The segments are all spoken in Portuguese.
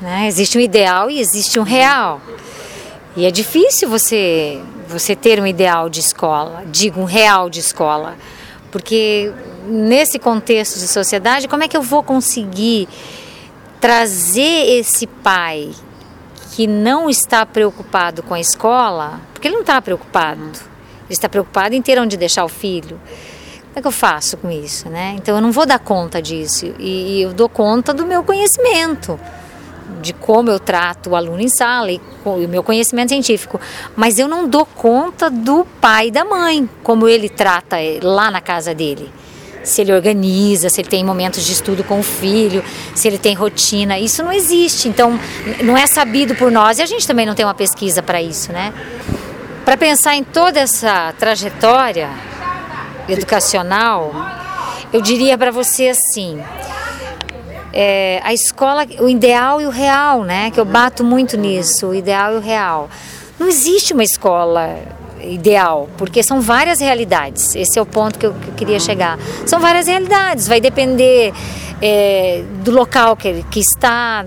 Né? Existe um ideal e existe um real. E é difícil você, você ter um ideal de escola, digo, um real de escola. Porque nesse contexto de sociedade, como é que eu vou conseguir trazer esse pai que não está preocupado com a escola, porque ele não está preocupado, ele está preocupado em ter onde deixar o filho. Como é que eu faço com isso, né? Então eu não vou dar conta disso e, e eu dou conta do meu conhecimento de como eu trato o aluno em sala e o meu conhecimento científico, mas eu não dou conta do pai e da mãe, como ele trata lá na casa dele. Se ele organiza, se ele tem momentos de estudo com o filho, se ele tem rotina, isso não existe. Então, não é sabido por nós e a gente também não tem uma pesquisa para isso, né? Para pensar em toda essa trajetória educacional, eu diria para você assim: é, a escola, o ideal e o real, né? Que eu bato muito nisso, o ideal e o real. Não existe uma escola ideal, porque são várias realidades. Esse é o ponto que eu, que eu queria chegar. São várias realidades, vai depender é, do local que, que está,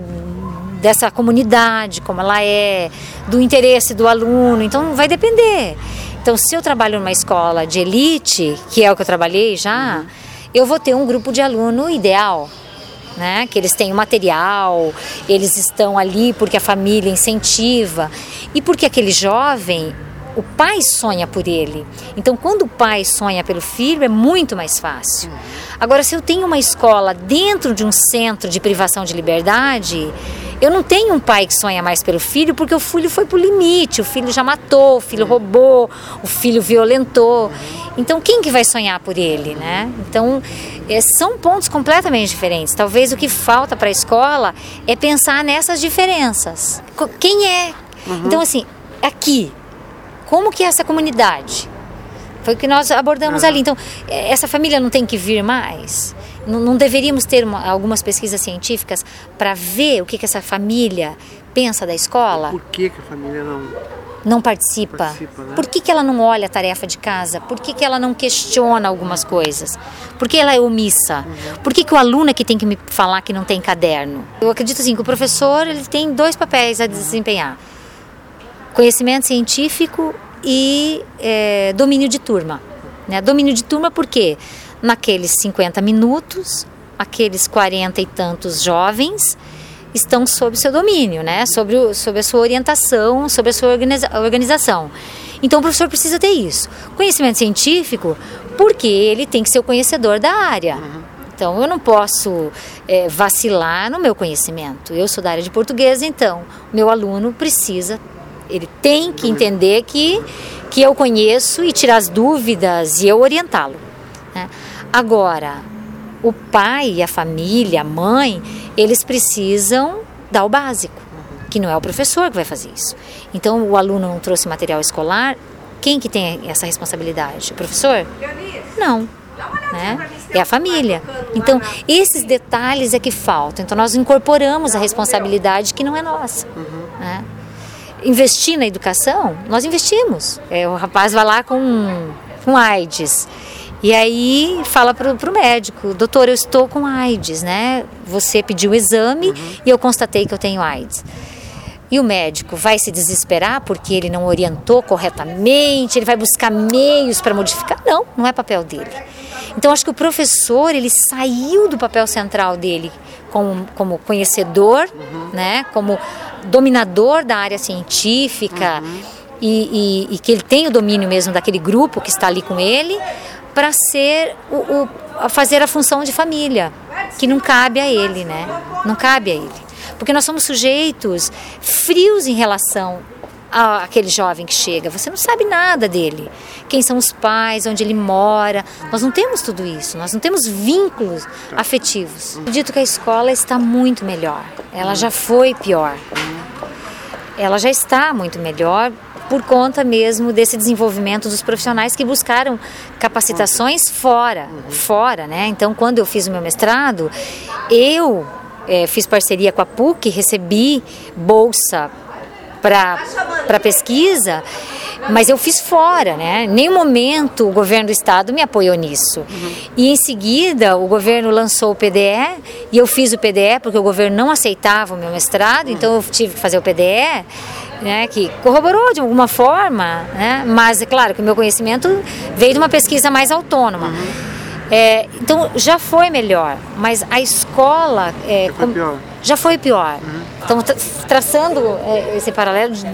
dessa comunidade, como ela é, do interesse do aluno, então vai depender. Então, se eu trabalho numa escola de elite, que é o que eu trabalhei já, eu vou ter um grupo de aluno ideal, né? Que eles têm o material, eles estão ali porque a família incentiva e porque aquele jovem o pai sonha por ele. Então, quando o pai sonha pelo filho, é muito mais fácil. Agora, se eu tenho uma escola dentro de um centro de privação de liberdade, eu não tenho um pai que sonha mais pelo filho, porque o filho foi pro limite, o filho já matou, o filho roubou, o filho violentou. Então, quem que vai sonhar por ele, né? Então, é, são pontos completamente diferentes. Talvez o que falta para a escola é pensar nessas diferenças. Quem é? Uhum. Então, assim, aqui, como que é essa comunidade? Foi o que nós abordamos uhum. ali. Então, essa família não tem que vir mais? Não, não deveríamos ter uma, algumas pesquisas científicas para ver o que, que essa família pensa da escola? Por que, que a família não não participa? participa né? Por que, que ela não olha a tarefa de casa? Por que, que ela não questiona algumas coisas? Por que ela é omissa? Uhum. Por que, que o aluno é que tem que me falar que não tem caderno? Eu acredito assim que o professor ele tem dois papéis a desempenhar conhecimento científico e é, domínio de turma. Né? Domínio de turma porque naqueles 50 minutos, aqueles 40 e tantos jovens estão sob seu domínio, né? sobre, o, sobre a sua orientação, sobre a sua organiza organização. Então o professor precisa ter isso. Conhecimento científico, porque ele tem que ser o conhecedor da área. Uhum. Então eu não posso é, vacilar no meu conhecimento. Eu sou da área de português, então meu aluno precisa ele tem que entender que, que eu conheço e tirar as dúvidas e eu orientá-lo. Né? Agora, o pai, a família, a mãe, eles precisam dar o básico, que não é o professor que vai fazer isso. Então, o aluno não trouxe material escolar, quem que tem essa responsabilidade? O professor? Não. Né? É a família. Então, esses detalhes é que faltam. Então, nós incorporamos a responsabilidade que não é nossa. Né? Investir na educação, nós investimos. É, o rapaz vai lá com, com AIDS. E aí fala para o médico, doutor, eu estou com AIDS, né? Você pediu o exame uhum. e eu constatei que eu tenho AIDS. E o médico vai se desesperar porque ele não orientou corretamente, ele vai buscar meios para modificar? Não, não é papel dele. Então acho que o professor ele saiu do papel central dele como, como conhecedor, uhum. né? Como dominador da área científica uhum. e, e, e, que ele tem o domínio mesmo daquele grupo que está ali com ele para ser o, o a fazer a função de família que não cabe a ele, né? Não cabe a ele, porque nós somos sujeitos frios em relação aquele jovem que chega. Você não sabe nada dele. Quem são os pais, onde ele mora. Nós não temos tudo isso. Nós não temos vínculos afetivos. Acredito que a escola está muito melhor. Ela já foi pior. Ela já está muito melhor por conta mesmo desse desenvolvimento dos profissionais que buscaram capacitações fora, fora, né? Então, quando eu fiz o meu mestrado, eu é, fiz parceria com a PUC, recebi bolsa para pesquisa, mas eu fiz fora, né? Em nenhum momento o governo do estado me apoiou nisso. Uhum. E em seguida o governo lançou o PDE e eu fiz o PDE porque o governo não aceitava o meu mestrado, uhum. então eu tive que fazer o PDE. Né, que corroborou de alguma forma, né, mas é claro que o meu conhecimento veio de uma pesquisa mais autônoma. Uhum. É, então já foi melhor, mas a escola é, já, foi pior. já foi pior. Uhum. Tra traçando é, esse paralelo de,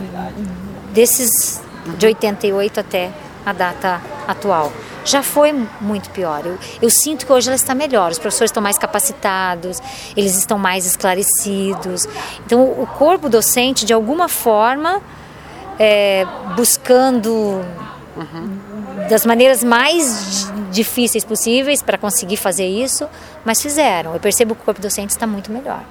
desses de 88 até a data atual. Já foi muito pior. Eu, eu sinto que hoje ela está melhor. Os professores estão mais capacitados, eles estão mais esclarecidos. Então, o corpo docente, de alguma forma, é, buscando uhum. das maneiras mais difíceis possíveis para conseguir fazer isso, mas fizeram. Eu percebo que o corpo docente está muito melhor.